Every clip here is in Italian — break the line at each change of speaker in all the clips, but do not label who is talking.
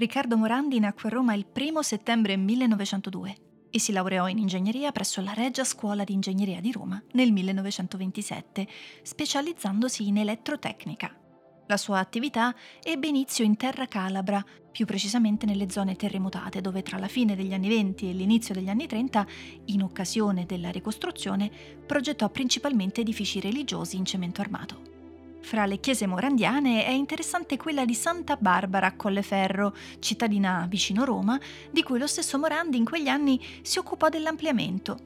Riccardo Morandi nacque a Roma il 1 settembre 1902 e si laureò in ingegneria presso la Regia Scuola di Ingegneria di Roma nel 1927, specializzandosi in elettrotecnica. La sua attività ebbe inizio in terra calabra, più precisamente nelle zone terremotate, dove tra la fine degli anni 20 e l'inizio degli anni 30, in occasione della ricostruzione, progettò principalmente edifici religiosi in cemento armato. Fra le chiese morandiane è interessante quella di Santa Barbara a Colleferro, cittadina vicino Roma, di cui lo stesso Morandi in quegli anni si occupò dell'ampliamento.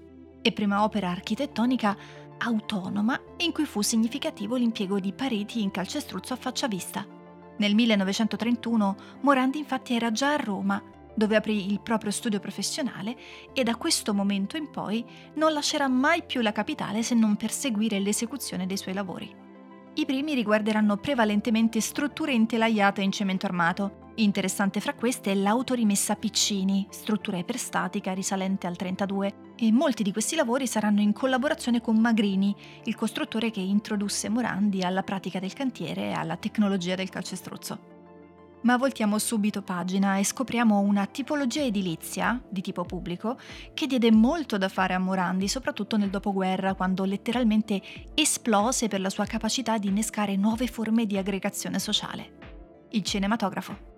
E prima opera architettonica autonoma in cui fu significativo l'impiego di pareti in calcestruzzo a faccia vista. Nel 1931 Morandi infatti era già a Roma, dove aprì il proprio studio professionale e da questo momento in poi non lascerà mai più la capitale se non per seguire l'esecuzione dei suoi lavori. I primi riguarderanno prevalentemente strutture intelaiate in cemento armato. Interessante fra queste è l'autorimessa Piccini, struttura iperstatica risalente al 32, e molti di questi lavori saranno in collaborazione con Magrini, il costruttore che introdusse Morandi alla pratica del cantiere e alla tecnologia del calcestruzzo. Ma voltiamo subito pagina e scopriamo una tipologia edilizia, di tipo pubblico, che diede molto da fare a Morandi, soprattutto nel dopoguerra, quando letteralmente esplose per la sua capacità di innescare nuove forme di aggregazione sociale. Il cinematografo.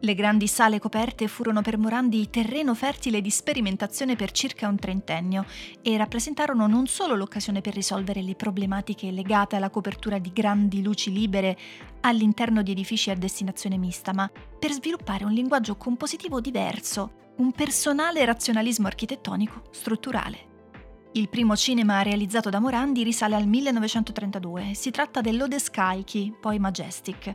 Le grandi sale coperte furono per Morandi terreno fertile di sperimentazione per circa un trentennio e rappresentarono non solo l'occasione per risolvere le problematiche legate alla copertura di grandi luci libere all'interno di edifici a destinazione mista, ma per sviluppare un linguaggio compositivo diverso, un personale razionalismo architettonico strutturale. Il primo cinema realizzato da Morandi risale al 1932. Si tratta dell'Odescalchi, poi Majestic,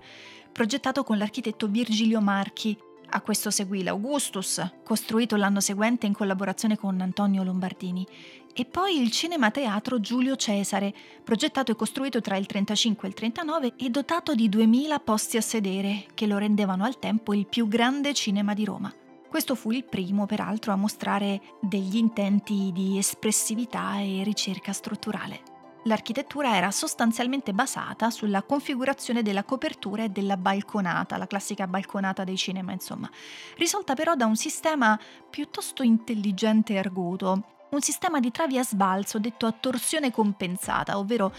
progettato con l'architetto Virgilio Marchi. A questo seguì l'Augustus, costruito l'anno seguente in collaborazione con Antonio Lombardini, e poi il Cinema Teatro Giulio Cesare, progettato e costruito tra il 35 e il 39 e dotato di 2000 posti a sedere, che lo rendevano al tempo il più grande cinema di Roma. Questo fu il primo, peraltro, a mostrare degli intenti di espressività e ricerca strutturale. L'architettura era sostanzialmente basata sulla configurazione della copertura e della balconata, la classica balconata dei cinema, insomma, risolta però da un sistema piuttosto intelligente e arguto, un sistema di travi a sbalzo detto a torsione compensata, ovvero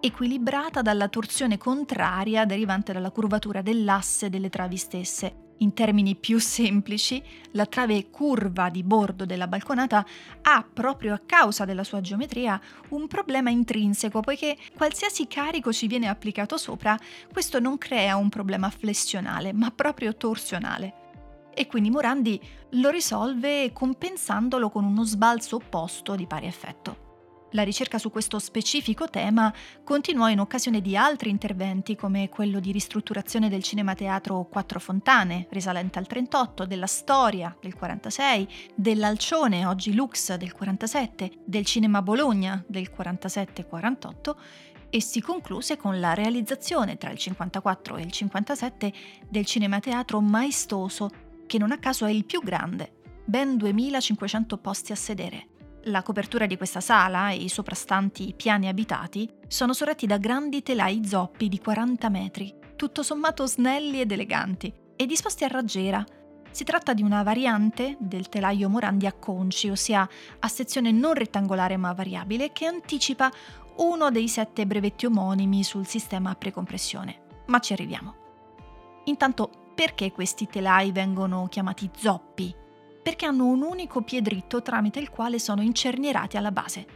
equilibrata dalla torsione contraria derivante dalla curvatura dell'asse delle travi stesse, in termini più semplici, la trave curva di bordo della balconata ha, proprio a causa della sua geometria, un problema intrinseco, poiché qualsiasi carico ci viene applicato sopra, questo non crea un problema flessionale, ma proprio torsionale. E quindi Morandi lo risolve compensandolo con uno sbalzo opposto di pari effetto. La ricerca su questo specifico tema continuò in occasione di altri interventi come quello di ristrutturazione del cinema teatro Quattro Fontane, risalente al 38, della Storia del 46, dell'Alcione, oggi Lux del 47, del Cinema Bologna del 47-48 e si concluse con la realizzazione tra il 54 e il 57 del cinema teatro maestoso, che non a caso è il più grande, ben 2500 posti a sedere. La copertura di questa sala e i soprastanti piani abitati sono sorretti da grandi telai zoppi di 40 metri, tutto sommato snelli ed eleganti, e disposti a raggiera. Si tratta di una variante del telaio Morandi a conci, ossia a sezione non rettangolare ma variabile, che anticipa uno dei sette brevetti omonimi sul sistema a precompressione. Ma ci arriviamo. Intanto, perché questi telai vengono chiamati zoppi? Perché hanno un unico piede dritto tramite il quale sono incernierati alla base.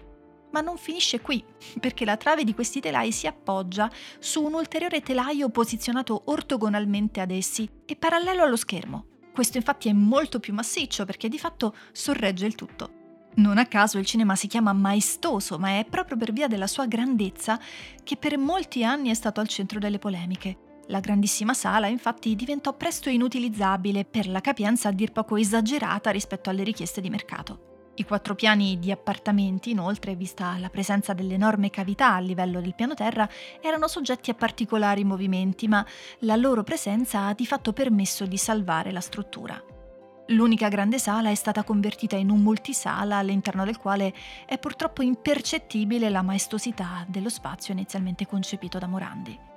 Ma non finisce qui, perché la trave di questi telai si appoggia su un ulteriore telaio posizionato ortogonalmente ad essi e parallelo allo schermo. Questo infatti è molto più massiccio perché di fatto sorregge il tutto. Non a caso il cinema si chiama maestoso, ma è proprio per via della sua grandezza che per molti anni è stato al centro delle polemiche. La grandissima sala infatti diventò presto inutilizzabile per la capienza a dir poco esagerata rispetto alle richieste di mercato. I quattro piani di appartamenti, inoltre, vista la presenza dell'enorme cavità a livello del piano terra, erano soggetti a particolari movimenti, ma la loro presenza ha di fatto permesso di salvare la struttura. L'unica grande sala è stata convertita in un multisala all'interno del quale è purtroppo impercettibile la maestosità dello spazio inizialmente concepito da Morandi.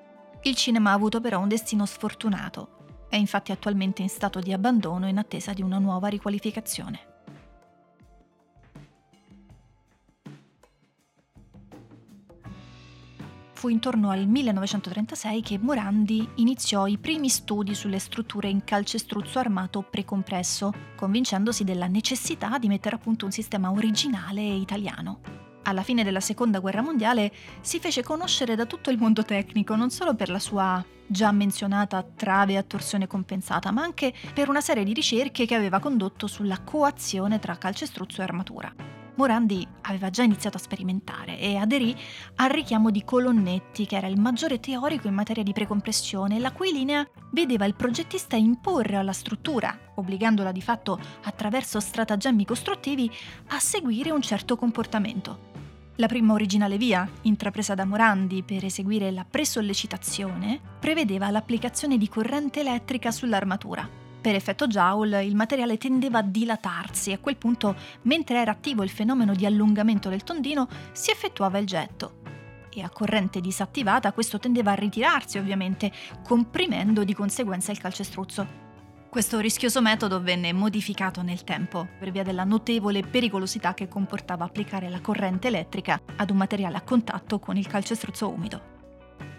Il cinema ha avuto però un destino sfortunato. È infatti attualmente in stato di abbandono in attesa di una nuova riqualificazione. fu intorno al 1936 che Morandi iniziò i primi studi sulle strutture in calcestruzzo armato precompresso, convincendosi della necessità di mettere a punto un sistema originale e italiano. Alla fine della seconda guerra mondiale si fece conoscere da tutto il mondo tecnico, non solo per la sua già menzionata trave a torsione compensata, ma anche per una serie di ricerche che aveva condotto sulla coazione tra calcestruzzo e armatura. Morandi aveva già iniziato a sperimentare e aderì al richiamo di Colonnetti, che era il maggiore teorico in materia di precompressione, la cui linea vedeva il progettista imporre alla struttura, obbligandola di fatto attraverso stratagemmi costruttivi a seguire un certo comportamento. La prima originale via, intrapresa da Morandi per eseguire la presollecitazione, prevedeva l'applicazione di corrente elettrica sull'armatura per effetto Joule il materiale tendeva a dilatarsi e a quel punto, mentre era attivo il fenomeno di allungamento del tondino, si effettuava il getto. E a corrente disattivata questo tendeva a ritirarsi ovviamente, comprimendo di conseguenza il calcestruzzo. Questo rischioso metodo venne modificato nel tempo per via della notevole pericolosità che comportava applicare la corrente elettrica ad un materiale a contatto con il calcestruzzo umido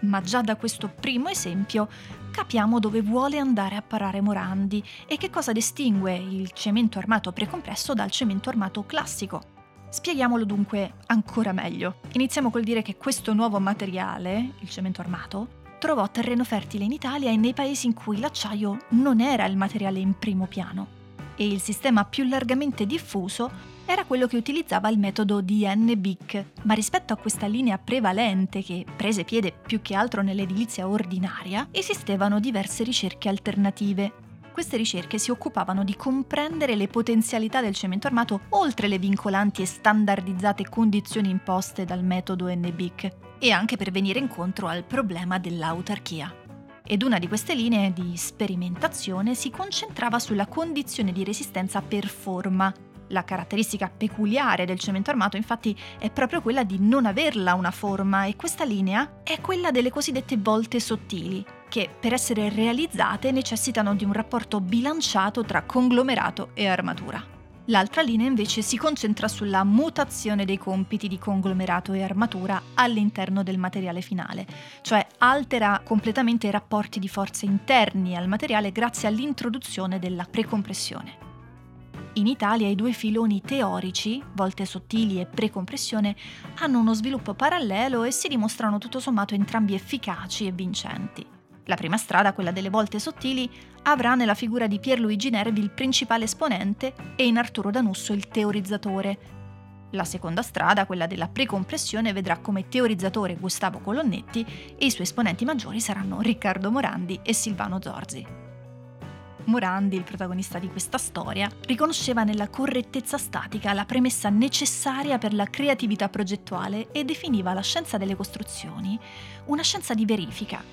ma già da questo primo esempio capiamo dove vuole andare a parare Morandi e che cosa distingue il cemento armato precompresso dal cemento armato classico. Spieghiamolo dunque ancora meglio. Iniziamo col dire che questo nuovo materiale, il cemento armato, trovò terreno fertile in Italia e nei paesi in cui l'acciaio non era il materiale in primo piano e il sistema più largamente diffuso era quello che utilizzava il metodo DN-BIC, ma rispetto a questa linea prevalente che prese piede più che altro nell'edilizia ordinaria, esistevano diverse ricerche alternative. Queste ricerche si occupavano di comprendere le potenzialità del cemento armato oltre le vincolanti e standardizzate condizioni imposte dal metodo NBIC e anche per venire incontro al problema dell'autarchia ed una di queste linee di sperimentazione si concentrava sulla condizione di resistenza per forma. La caratteristica peculiare del cemento armato infatti è proprio quella di non averla una forma e questa linea è quella delle cosiddette volte sottili, che per essere realizzate necessitano di un rapporto bilanciato tra conglomerato e armatura. L'altra linea invece si concentra sulla mutazione dei compiti di conglomerato e armatura all'interno del materiale finale, cioè altera completamente i rapporti di forze interni al materiale grazie all'introduzione della precompressione. In Italia i due filoni teorici, volte sottili e precompressione, hanno uno sviluppo parallelo e si dimostrano tutto sommato entrambi efficaci e vincenti. La prima strada, quella delle volte sottili, avrà nella figura di Pierluigi Nervi il principale esponente e in Arturo Danusso il teorizzatore. La seconda strada, quella della precompressione, vedrà come teorizzatore Gustavo Colonnetti e i suoi esponenti maggiori saranno Riccardo Morandi e Silvano Zorzi. Morandi, il protagonista di questa storia, riconosceva nella correttezza statica la premessa necessaria per la creatività progettuale e definiva la scienza delle costruzioni una scienza di verifica,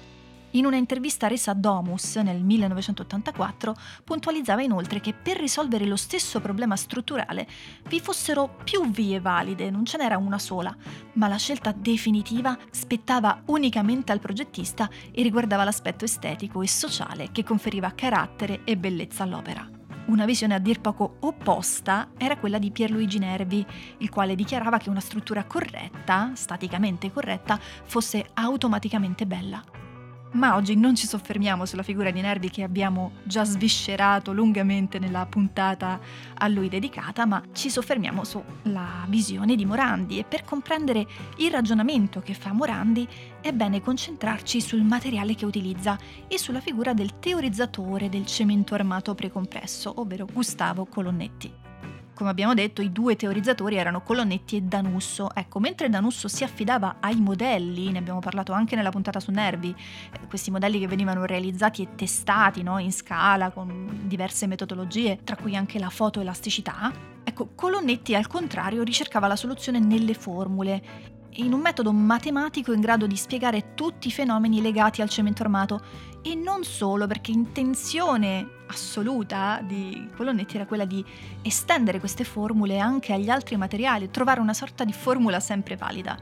in una intervista resa a Domus nel 1984 puntualizzava inoltre che per risolvere lo stesso problema strutturale vi fossero più vie valide, non ce n'era una sola, ma la scelta definitiva spettava unicamente al progettista e riguardava l'aspetto estetico e sociale che conferiva carattere e bellezza all'opera. Una visione a dir poco opposta era quella di Pierluigi Nervi, il quale dichiarava che una struttura corretta, staticamente corretta, fosse automaticamente bella. Ma oggi non ci soffermiamo sulla figura di Nervi che abbiamo già sviscerato lungamente nella puntata a lui dedicata, ma ci soffermiamo sulla visione di Morandi e per comprendere il ragionamento che fa Morandi è bene concentrarci sul materiale che utilizza e sulla figura del teorizzatore del cemento armato precompresso, ovvero Gustavo Colonnetti. Come abbiamo detto, i due teorizzatori erano Colonnetti e Danusso. Ecco, mentre Danusso si affidava ai modelli, ne abbiamo parlato anche nella puntata su Nervi, eh, questi modelli che venivano realizzati e testati no, in scala con diverse metodologie, tra cui anche la fotoelasticità, ecco, Colonnetti al contrario ricercava la soluzione nelle formule in un metodo matematico in grado di spiegare tutti i fenomeni legati al cemento armato e non solo perché intenzione assoluta di Colonnetti era quella di estendere queste formule anche agli altri materiali, trovare una sorta di formula sempre valida.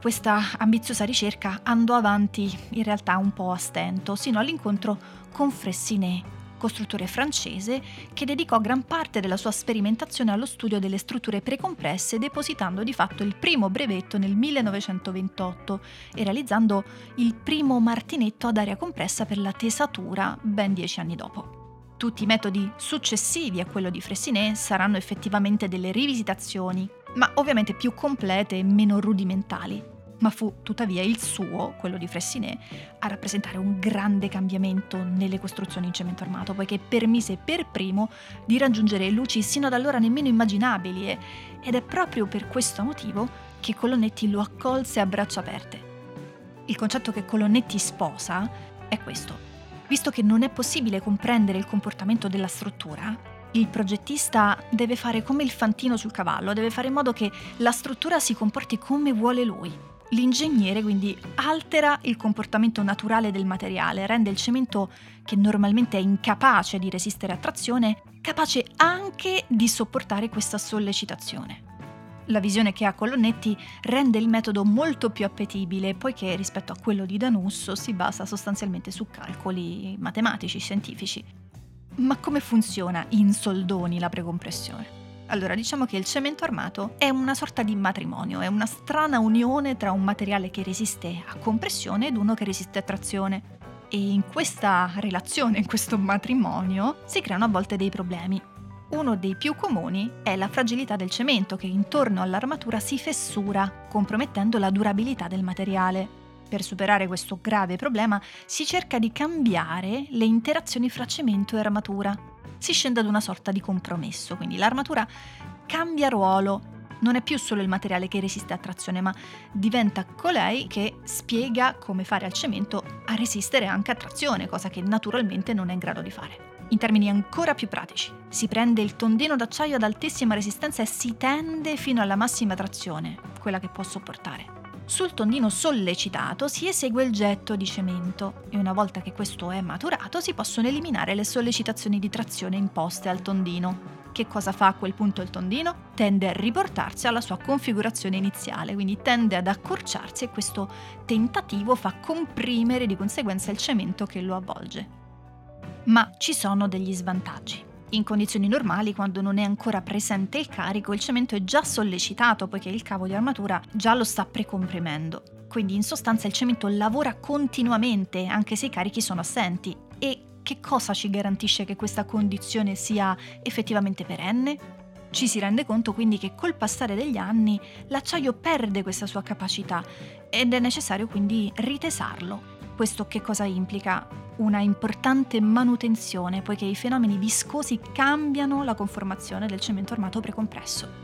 Questa ambiziosa ricerca andò avanti in realtà un po' a stento, sino all'incontro con Fressinet, costruttore francese che dedicò gran parte della sua sperimentazione allo studio delle strutture precompresse depositando di fatto il primo brevetto nel 1928 e realizzando il primo martinetto ad aria compressa per la tesatura ben dieci anni dopo. Tutti i metodi successivi a quello di Fressinet saranno effettivamente delle rivisitazioni, ma ovviamente più complete e meno rudimentali ma fu tuttavia il suo, quello di Fressinet, a rappresentare un grande cambiamento nelle costruzioni in cemento armato, poiché permise per primo di raggiungere luci sino ad allora nemmeno immaginabili ed è proprio per questo motivo che Colonnetti lo accolse a braccia aperte. Il concetto che Colonnetti sposa è questo. Visto che non è possibile comprendere il comportamento della struttura, il progettista deve fare come il fantino sul cavallo, deve fare in modo che la struttura si comporti come vuole lui. L'ingegnere quindi altera il comportamento naturale del materiale, rende il cemento, che normalmente è incapace di resistere a trazione, capace anche di sopportare questa sollecitazione. La visione che ha Colonnetti rende il metodo molto più appetibile, poiché rispetto a quello di Danusso si basa sostanzialmente su calcoli matematici, scientifici. Ma come funziona in soldoni la precompressione? Allora, diciamo che il cemento armato è una sorta di matrimonio, è una strana unione tra un materiale che resiste a compressione ed uno che resiste a trazione. E in questa relazione, in questo matrimonio, si creano a volte dei problemi. Uno dei più comuni è la fragilità del cemento che intorno all'armatura si fessura, compromettendo la durabilità del materiale. Per superare questo grave problema si cerca di cambiare le interazioni fra cemento e armatura, si scende ad una sorta di compromesso, quindi l'armatura cambia ruolo, non è più solo il materiale che resiste a trazione, ma diventa colei che spiega come fare al cemento a resistere anche a trazione, cosa che naturalmente non è in grado di fare. In termini ancora più pratici, si prende il tondino d'acciaio ad altissima resistenza e si tende fino alla massima trazione, quella che può sopportare. Sul tondino sollecitato si esegue il getto di cemento e una volta che questo è maturato si possono eliminare le sollecitazioni di trazione imposte al tondino. Che cosa fa a quel punto il tondino? Tende a riportarsi alla sua configurazione iniziale, quindi tende ad accorciarsi e questo tentativo fa comprimere di conseguenza il cemento che lo avvolge. Ma ci sono degli svantaggi. In condizioni normali, quando non è ancora presente il carico, il cemento è già sollecitato poiché il cavo di armatura già lo sta precomprimendo. Quindi in sostanza il cemento lavora continuamente anche se i carichi sono assenti. E che cosa ci garantisce che questa condizione sia effettivamente perenne? Ci si rende conto quindi che col passare degli anni l'acciaio perde questa sua capacità ed è necessario quindi ritesarlo. Questo che cosa implica? una importante manutenzione poiché i fenomeni viscosi cambiano la conformazione del cemento armato precompresso.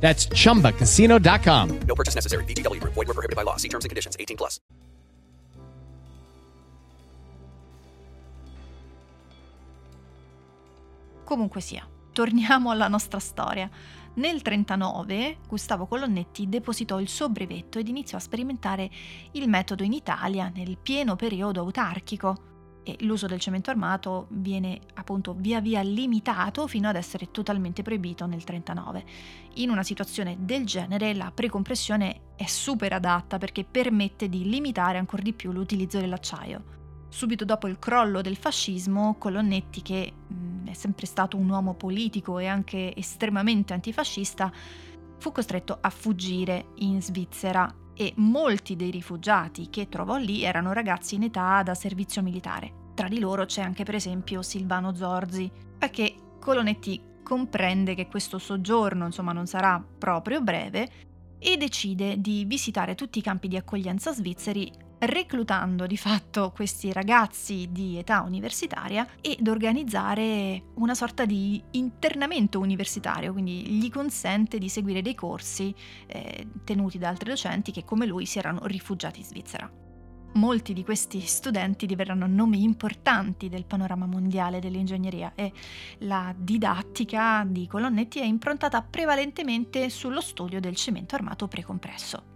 That's ChumbaCasino.com.
No purchase necessary. VGW. Void were prohibited by law. See terms and conditions. 18 plus.
Comunque sia, torniamo alla nostra storia. Nel 1939 Gustavo Colonnetti depositò il suo brevetto ed iniziò a sperimentare il metodo in Italia nel pieno periodo autarchico e l'uso del cemento armato viene appunto via via limitato fino ad essere totalmente proibito nel 1939. In una situazione del genere la precompressione è super adatta perché permette di limitare ancora di più l'utilizzo dell'acciaio. Subito dopo il crollo del fascismo, Colonnetti, che mh, è sempre stato un uomo politico e anche estremamente antifascista, fu costretto a fuggire in Svizzera e molti dei rifugiati che trovò lì erano ragazzi in età da servizio militare. Tra di loro c'è anche per esempio Silvano Zorzi, perché Colonetti comprende che questo soggiorno insomma non sarà proprio breve e decide di visitare tutti i campi di accoglienza svizzeri reclutando di fatto questi ragazzi di età universitaria ed organizzare una sorta di internamento universitario, quindi gli consente di seguire dei corsi eh, tenuti da altri docenti che come lui si erano rifugiati in Svizzera. Molti di questi studenti diverranno nomi importanti del panorama mondiale dell'ingegneria e la didattica di Colonnetti è improntata prevalentemente sullo studio del cemento armato precompresso.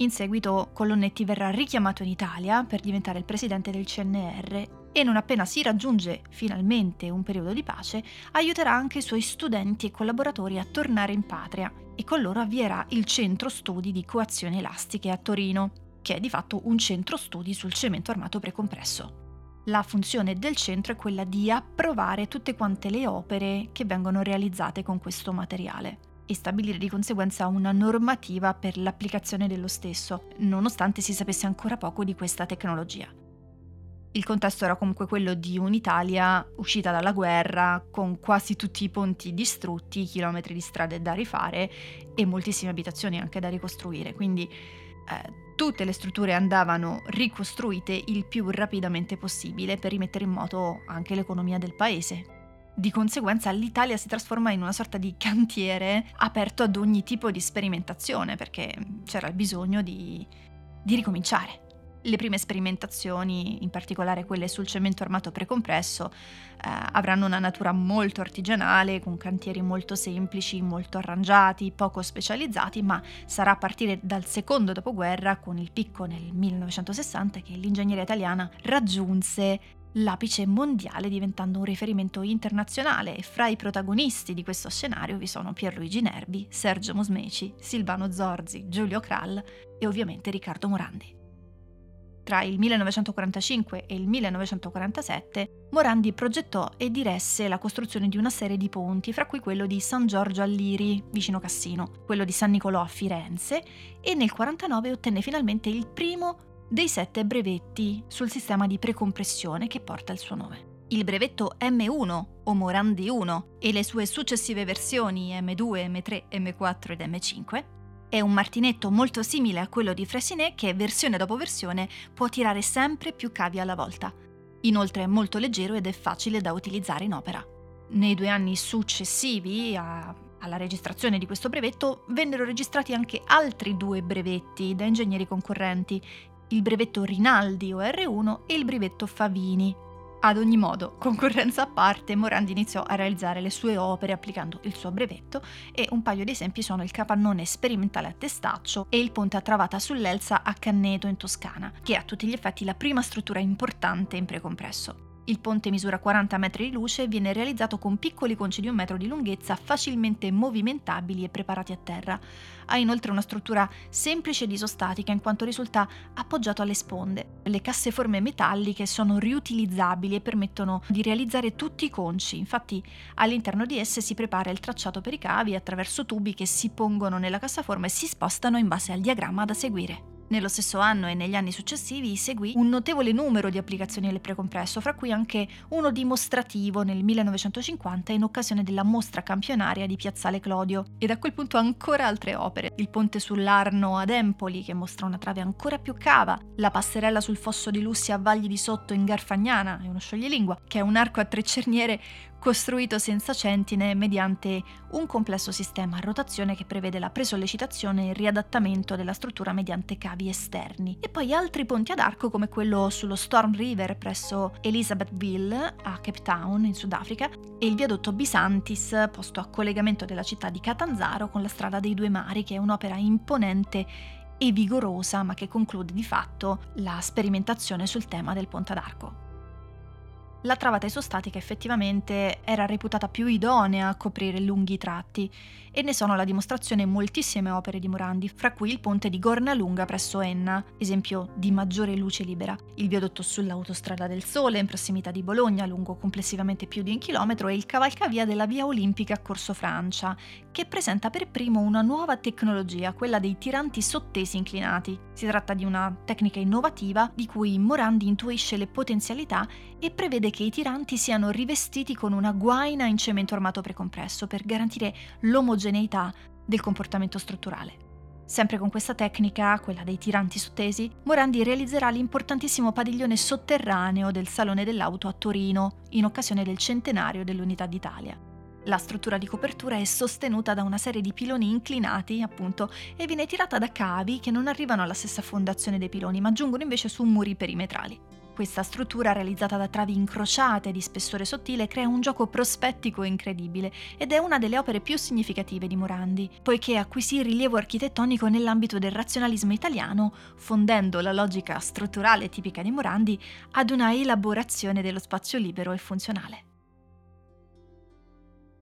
In seguito Colonnetti verrà richiamato in Italia per diventare il presidente del CNR e non appena si raggiunge finalmente un periodo di pace, aiuterà anche i suoi studenti e collaboratori a tornare in patria e con loro avvierà il centro studi di coazioni elastiche a Torino, che è di fatto un centro studi sul cemento armato precompresso. La funzione del centro è quella di approvare tutte quante le opere che vengono realizzate con questo materiale e stabilire di conseguenza una normativa per l'applicazione dello stesso, nonostante si sapesse ancora poco di questa tecnologia. Il contesto era comunque quello di un'Italia uscita dalla guerra, con quasi tutti i ponti distrutti, chilometri di strade da rifare e moltissime abitazioni anche da ricostruire, quindi eh, tutte le strutture andavano ricostruite il più rapidamente possibile per rimettere in moto anche l'economia del paese, di conseguenza l'Italia si trasforma in una sorta di cantiere aperto ad ogni tipo di sperimentazione, perché c'era il bisogno di, di ricominciare. Le prime sperimentazioni, in particolare quelle sul cemento armato precompresso, eh, avranno una natura molto artigianale, con cantieri molto semplici, molto arrangiati, poco specializzati, ma sarà a partire dal secondo dopoguerra, con il picco nel 1960, che l'ingegneria italiana raggiunse l'apice mondiale diventando un riferimento internazionale e fra i protagonisti di questo scenario vi sono Pierluigi Nervi, Sergio Mosmeci, Silvano Zorzi, Giulio Krall e ovviamente Riccardo Morandi. Tra il 1945 e il 1947 Morandi progettò e diresse la costruzione di una serie di ponti, fra cui quello di San Giorgio all'Iri, vicino Cassino, quello di San Nicolò a Firenze e nel 1949 ottenne finalmente il primo dei sette brevetti sul sistema di precompressione che porta il suo nome. Il brevetto M1 o Morandi 1 e le sue successive versioni M2, M3, M4 ed M5 è un martinetto molto simile a quello di Fresinet che versione dopo versione può tirare sempre più cavi alla volta. Inoltre è molto leggero ed è facile da utilizzare in opera. Nei due anni successivi a, alla registrazione di questo brevetto vennero registrati anche altri due brevetti da ingegneri concorrenti il brevetto Rinaldi o R1 e il brevetto Favini. Ad ogni modo, concorrenza a parte, Morandi iniziò a realizzare le sue opere applicando il suo brevetto e un paio di esempi sono il capannone sperimentale a testaccio e il ponte a travata sull'Elsa a Canneto in Toscana, che è a tutti gli effetti la prima struttura importante in precompresso. Il ponte misura 40 metri di luce e viene realizzato con piccoli conci di un metro di lunghezza facilmente movimentabili e preparati a terra. Ha inoltre una struttura semplice ed isostatica in quanto risulta appoggiato alle sponde. Le casseforme metalliche sono riutilizzabili e permettono di realizzare tutti i conci, infatti all'interno di esse si prepara il tracciato per i cavi attraverso tubi che si pongono nella cassaforma e si spostano in base al diagramma da seguire. Nello stesso anno e negli anni successivi seguì un notevole numero di applicazioni del precompresso, fra cui anche uno dimostrativo nel 1950 in occasione della mostra campionaria di Piazzale Clodio. E da quel punto ancora altre opere, il ponte sull'Arno ad Empoli che mostra una trave ancora più cava, la passerella sul fosso di Lussi a Vagli di Sotto in Garfagnana, è uno scioglilingua, che è un arco a tre cerniere costruito senza centine mediante un complesso sistema a rotazione che prevede la presollecitazione e il riadattamento della struttura mediante cavi esterni. E poi altri ponti ad arco come quello sullo Storm River presso Elizabethville a Cape Town in Sudafrica e il viadotto Bisantis posto a collegamento della città di Catanzaro con la strada dei due mari che è un'opera imponente e vigorosa ma che conclude di fatto la sperimentazione sul tema del ponte ad arco. La travata isostatica effettivamente era reputata più idonea a coprire lunghi tratti e ne sono la dimostrazione moltissime opere di Morandi, fra cui il ponte di Gornalunga presso Enna, esempio di maggiore luce libera, il viadotto sull'autostrada del Sole in prossimità di Bologna, lungo complessivamente più di un chilometro, e il cavalcavia della Via Olimpica a Corso Francia, che presenta per primo una nuova tecnologia, quella dei tiranti sottesi inclinati. Si tratta di una tecnica innovativa di cui Morandi intuisce le potenzialità e prevede che i tiranti siano rivestiti con una guaina in cemento armato precompresso per garantire l'omogeneità del comportamento strutturale. Sempre con questa tecnica, quella dei tiranti sottesi, Morandi realizzerà l'importantissimo padiglione sotterraneo del Salone dell'Auto a Torino, in occasione del centenario dell'Unità d'Italia. La struttura di copertura è sostenuta da una serie di piloni inclinati, appunto, e viene tirata da cavi che non arrivano alla stessa fondazione dei piloni, ma giungono invece su muri perimetrali. Questa struttura realizzata da travi incrociate di spessore sottile crea un gioco prospettico incredibile ed è una delle opere più significative di Morandi, poiché acquisì rilievo architettonico nell'ambito del razionalismo italiano, fondendo la logica strutturale tipica di Morandi ad una elaborazione dello spazio libero e funzionale.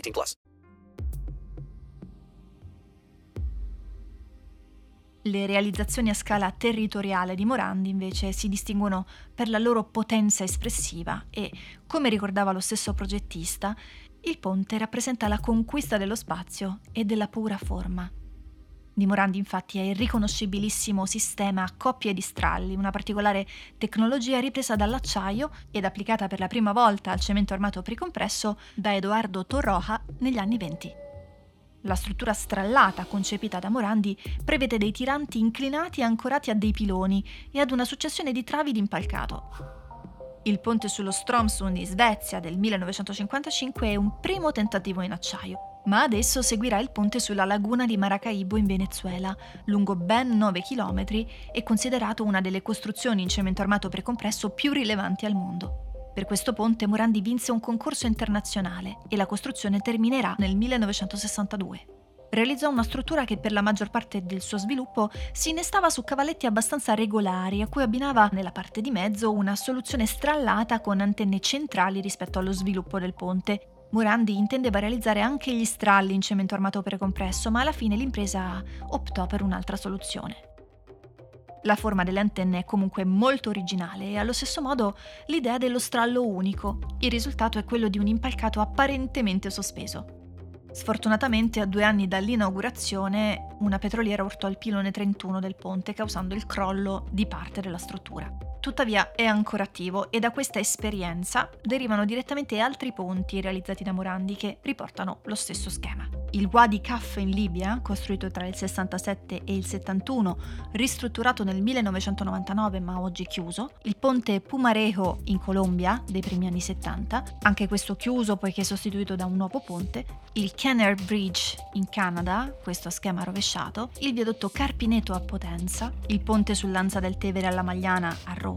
18 plus.
Le realizzazioni a scala territoriale di Morandi invece si distinguono per la loro potenza espressiva e, come ricordava lo stesso progettista, il ponte rappresenta la conquista dello spazio e della pura forma. Di Morandi infatti è il riconoscibilissimo sistema a coppie di stralli, una particolare tecnologia ripresa dall'acciaio ed applicata per la prima volta al cemento armato precompresso da Edoardo Torroja negli anni venti. La struttura strallata concepita da Morandi prevede dei tiranti inclinati ancorati a dei piloni e ad una successione di travi d'impalcato. Il ponte sullo Stromsund in Svezia del 1955 è un primo tentativo in acciaio, ma adesso seguirà il ponte sulla laguna di Maracaibo in Venezuela, lungo ben 9 km e considerato una delle costruzioni in cemento armato precompresso più rilevanti al mondo. Per questo ponte Morandi vinse un concorso internazionale e la costruzione terminerà nel 1962. Realizzò una struttura che per la maggior parte del suo sviluppo si innestava su cavalletti abbastanza regolari a cui abbinava nella parte di mezzo una soluzione strallata con antenne centrali rispetto allo sviluppo del ponte. Morandi intendeva realizzare anche gli stralli in cemento armato precompresso, ma alla fine l'impresa optò per un'altra soluzione. La forma delle antenne è comunque molto originale e allo stesso modo l'idea dello strallo unico. Il risultato è quello di un impalcato apparentemente sospeso. Sfortunatamente, a due anni dall'inaugurazione, una petroliera urtò il pilone 31 del ponte, causando il crollo di parte della struttura. Tuttavia è ancora attivo e da questa esperienza derivano direttamente altri ponti realizzati da Morandi che riportano lo stesso schema. Il Wadi Kaf in Libia, costruito tra il 67 e il 71, ristrutturato nel 1999 ma oggi chiuso, il ponte Pumarejo in Colombia dei primi anni 70, anche questo chiuso poiché sostituito da un nuovo ponte, il Kenner Bridge in Canada, questo a schema rovesciato, il viadotto Carpineto a Potenza, il ponte sull'Anza del Tevere alla Magliana a Roma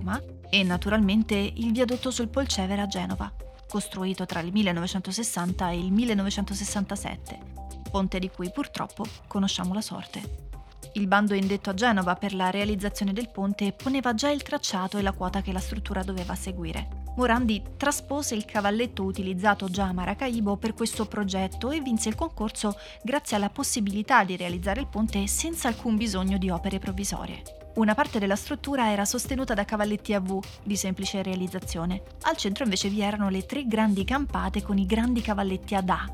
e naturalmente il viadotto sul Polcevere a Genova costruito tra il 1960 e il 1967, ponte di cui purtroppo conosciamo la sorte. Il bando indetto a Genova per la realizzazione del ponte poneva già il tracciato e la quota che la struttura doveva seguire. Morandi traspose il cavalletto utilizzato già a Maracaibo per questo progetto e vinse il concorso grazie alla possibilità di realizzare il ponte senza alcun bisogno di opere provvisorie. Una parte della struttura era sostenuta da cavalletti a V di semplice realizzazione. Al centro invece vi erano le tre grandi campate con i grandi cavalletti ad A,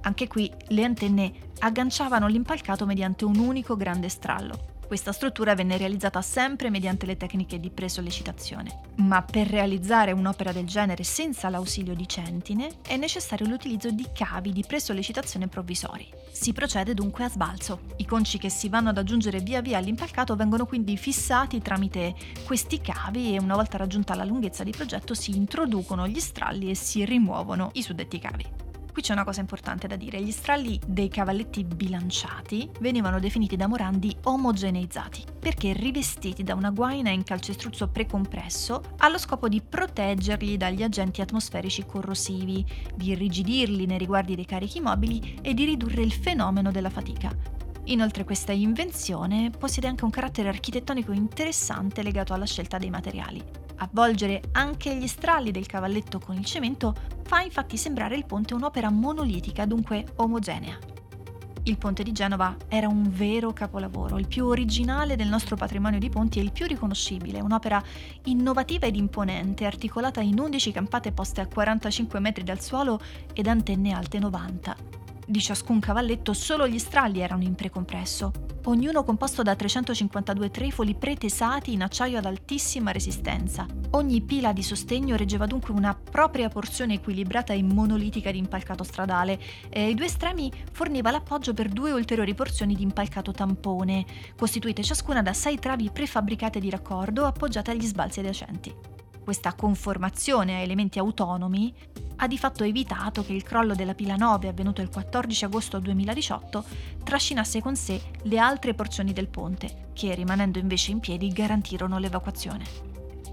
anche qui le antenne agganciavano l'impalcato mediante un unico grande strallo. Questa struttura venne realizzata sempre mediante le tecniche di presollecitazione, ma per realizzare un'opera del genere senza l'ausilio di centine è necessario l'utilizzo di cavi di presollecitazione provvisori. Si procede dunque a sbalzo. I conci che si vanno ad aggiungere via via all'impalcato vengono quindi fissati tramite questi cavi e una volta raggiunta la lunghezza di progetto si introducono gli stralli e si rimuovono i suddetti cavi. Qui c'è una cosa importante da dire, gli stralli dei cavalletti bilanciati venivano definiti da Morandi omogeneizzati, perché rivestiti da una guaina in calcestruzzo precompresso allo scopo di proteggerli dagli agenti atmosferici corrosivi, di irrigidirli nei riguardi dei carichi mobili e di ridurre il fenomeno della fatica. Inoltre questa invenzione possiede anche un carattere architettonico interessante legato alla scelta dei materiali. Avvolgere anche gli stralli del cavalletto con il cemento fa infatti sembrare il ponte un'opera monolitica, dunque omogenea. Il ponte di Genova era un vero capolavoro, il più originale del nostro patrimonio di ponti e il più riconoscibile, un'opera innovativa ed imponente, articolata in 11 campate poste a 45 metri dal suolo ed antenne alte 90. Di ciascun cavalletto solo gli stralli erano in precompresso, ognuno composto da 352 trefoli pretesati in acciaio ad altissima resistenza. Ogni pila di sostegno reggeva dunque una propria porzione equilibrata e monolitica di impalcato stradale e ai due estremi forniva l'appoggio per due ulteriori porzioni di impalcato tampone, costituite ciascuna da sei travi prefabbricate di raccordo appoggiate agli sbalzi adiacenti. Questa conformazione a elementi autonomi ha di fatto evitato che il crollo della pila 9 avvenuto il 14 agosto 2018 trascinasse con sé le altre porzioni del ponte, che rimanendo invece in piedi garantirono l'evacuazione.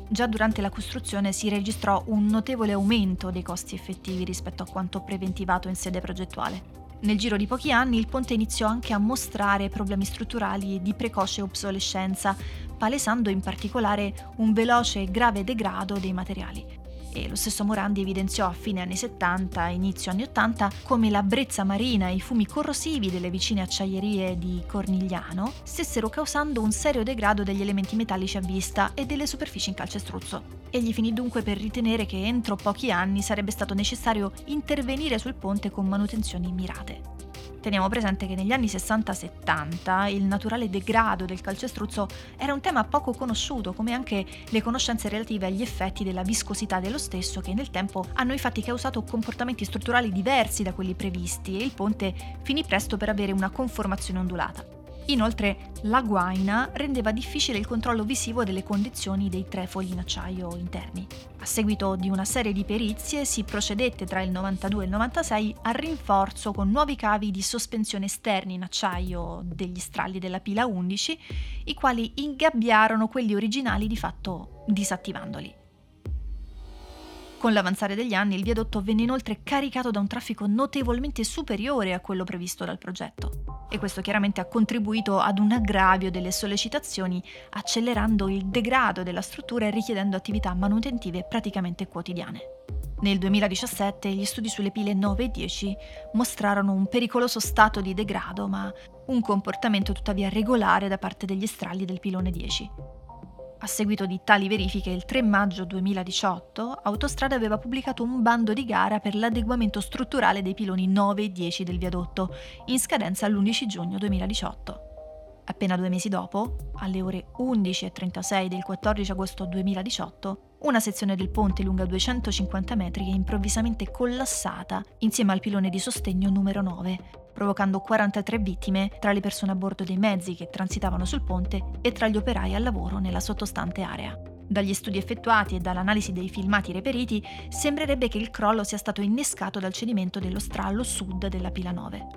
Già durante la costruzione si registrò un notevole aumento dei costi effettivi rispetto a quanto preventivato in sede progettuale. Nel giro di pochi anni il ponte iniziò anche a mostrare problemi strutturali di precoce obsolescenza, palesando in particolare un veloce e grave degrado dei materiali e lo stesso Morandi evidenziò a fine anni 70 e inizio anni 80 come la brezza marina e i fumi corrosivi delle vicine acciaierie di Cornigliano stessero causando un serio degrado degli elementi metallici a vista e delle superfici in calcestruzzo. Egli finì dunque per ritenere che entro pochi anni sarebbe stato necessario intervenire sul ponte con manutenzioni mirate. Teniamo presente che negli anni 60-70 il naturale degrado del calcestruzzo era un tema poco conosciuto, come anche le conoscenze relative agli effetti della viscosità dello stesso, che nel tempo hanno infatti causato comportamenti strutturali diversi da quelli previsti e il ponte finì presto per avere una conformazione ondulata. Inoltre, la guaina rendeva difficile il controllo visivo delle condizioni dei trefoli in acciaio interni. A seguito di una serie di perizie si procedette tra il 92 e il 96 al rinforzo con nuovi cavi di sospensione esterni in acciaio degli stralli della pila 11, i quali ingabbiarono quelli originali di fatto disattivandoli. Con l'avanzare degli anni il viadotto venne inoltre caricato da un traffico notevolmente superiore a quello previsto dal progetto e questo chiaramente ha contribuito ad un aggravio delle sollecitazioni, accelerando il degrado della struttura e richiedendo attività manutentive praticamente quotidiane. Nel 2017 gli studi sulle pile 9 e 10 mostrarono un pericoloso stato di degrado, ma un comportamento tuttavia regolare da parte degli stralli del pilone 10. A seguito di tali verifiche, il 3 maggio 2018, Autostrada aveva pubblicato un bando di gara per l'adeguamento strutturale dei piloni 9 e 10 del viadotto, in scadenza l'11 giugno 2018. Appena due mesi dopo, alle ore 11.36 del 14 agosto 2018, una sezione del ponte lunga 250 metri è improvvisamente collassata insieme al pilone di sostegno numero 9, provocando 43 vittime tra le persone a bordo dei mezzi che transitavano sul ponte e tra gli operai al lavoro nella sottostante area. Dagli studi effettuati e dall'analisi dei filmati reperiti, sembrerebbe che il crollo sia stato innescato dal cedimento dello strallo sud della pila 9.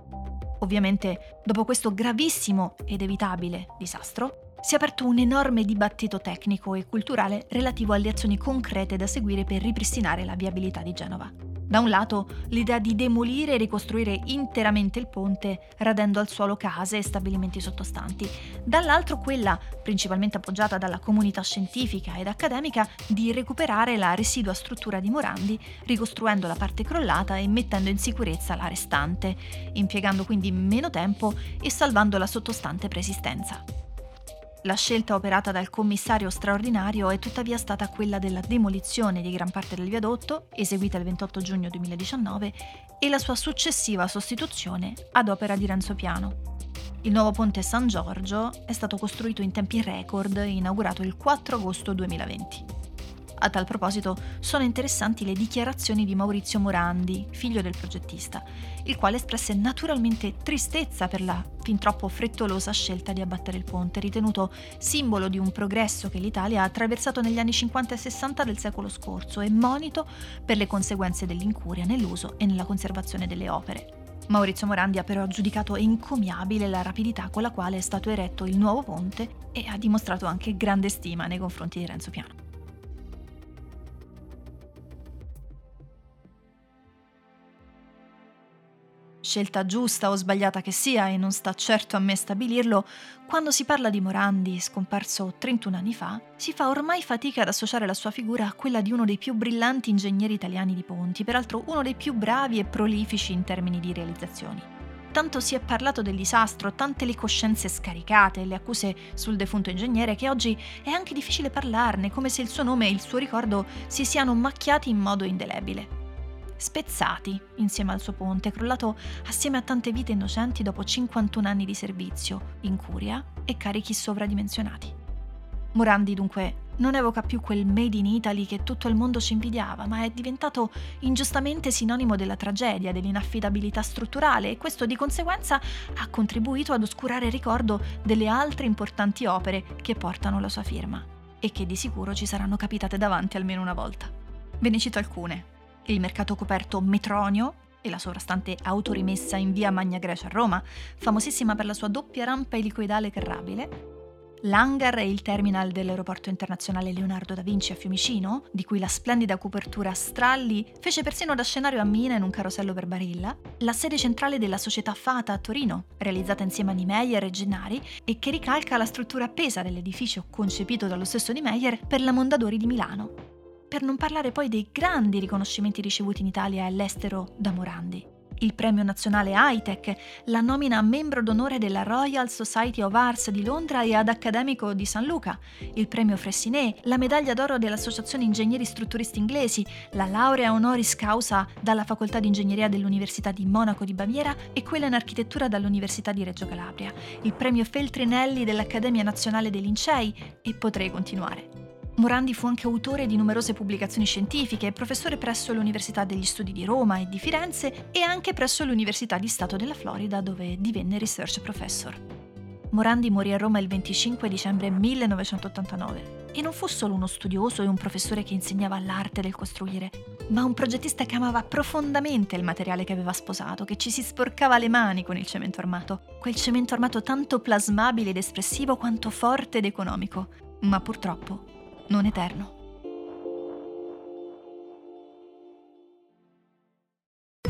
Ovviamente, dopo questo gravissimo ed evitabile disastro, si è aperto un enorme dibattito tecnico e culturale relativo alle azioni concrete da seguire per ripristinare la viabilità di Genova. Da un lato l'idea di demolire e ricostruire interamente il ponte, radendo al suolo case e stabilimenti sottostanti, dall'altro quella, principalmente appoggiata dalla comunità scientifica ed accademica, di recuperare la residua struttura di Morandi, ricostruendo la parte crollata e mettendo in sicurezza la restante, impiegando quindi meno tempo e salvando la sottostante preesistenza. La scelta operata dal commissario straordinario è tuttavia stata quella della demolizione di gran parte del viadotto, eseguita il 28 giugno 2019, e la sua successiva sostituzione ad opera di Renzo Piano. Il nuovo ponte San Giorgio è stato costruito in tempi record e inaugurato il 4 agosto 2020. A tal proposito sono interessanti le dichiarazioni di Maurizio Morandi, figlio del progettista, il quale espresse naturalmente tristezza per la fin troppo frettolosa scelta di abbattere il ponte, ritenuto simbolo di un progresso che l'Italia ha attraversato negli anni 50 e 60 del secolo scorso e monito per le conseguenze dell'incuria nell'uso e nella conservazione delle opere. Maurizio Morandi ha però giudicato encomiabile la rapidità con la quale è stato eretto il nuovo ponte e ha dimostrato anche grande stima nei confronti di Renzo Piano. Scelta giusta o sbagliata che sia, e non sta certo a me stabilirlo, quando si parla di Morandi, scomparso 31 anni fa, si fa ormai fatica ad associare la sua figura a quella di uno dei più brillanti ingegneri italiani di ponti, peraltro uno dei più bravi e prolifici in termini di realizzazioni. Tanto si è parlato del disastro, tante le coscienze scaricate le accuse sul defunto ingegnere che oggi è anche difficile parlarne, come se il suo nome e il suo ricordo si siano macchiati in modo indelebile spezzati insieme al suo ponte, crollato assieme a tante vite innocenti dopo 51 anni di servizio, incuria e carichi sovradimensionati. Morandi dunque non evoca più quel made in Italy che tutto il mondo ci invidiava, ma è diventato ingiustamente sinonimo della tragedia, dell'inaffidabilità strutturale e questo di conseguenza ha contribuito ad oscurare il ricordo delle altre importanti opere che portano la sua firma e che di sicuro ci saranno capitate davanti almeno una volta. Ve ne cito alcune il mercato coperto Metronio e la sovrastante autorimessa in via Magna Grecia a Roma, famosissima per la sua doppia rampa elicoidale carrabile, l'hangar e il terminal dell'aeroporto internazionale Leonardo da Vinci a Fiumicino, di cui la splendida copertura Stralli fece persino da scenario a Mina in un carosello per Barilla, la sede centrale della società Fata a Torino, realizzata insieme a Niemeyer e Gennari e che ricalca la struttura appesa dell'edificio concepito dallo stesso Niemeyer per la Mondadori di Milano per non parlare poi dei grandi riconoscimenti ricevuti in Italia e all'estero da Morandi. Il premio nazionale Hightech, la nomina a membro d'onore della Royal Society of Arts di Londra e ad accademico di San Luca, il premio Fressinet, la medaglia d'oro dell'Associazione Ingegneri Strutturisti Inglesi, la laurea honoris causa dalla Facoltà di Ingegneria dell'Università di Monaco di Baviera e quella in architettura dall'Università di Reggio Calabria, il premio Feltrinelli dell'Accademia Nazionale dei Lincei e potrei continuare. Morandi fu anche autore di numerose pubblicazioni scientifiche, professore presso l'Università degli Studi di Roma e di Firenze e anche presso l'Università di Stato della Florida dove divenne research professor. Morandi morì a Roma il 25 dicembre 1989 e non fu solo uno studioso e un professore che insegnava l'arte del costruire, ma un progettista che amava profondamente il materiale che aveva sposato, che ci si sporcava le mani con il cemento armato, quel cemento armato tanto plasmabile ed espressivo quanto forte ed economico, ma purtroppo non eterno.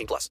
18 plus.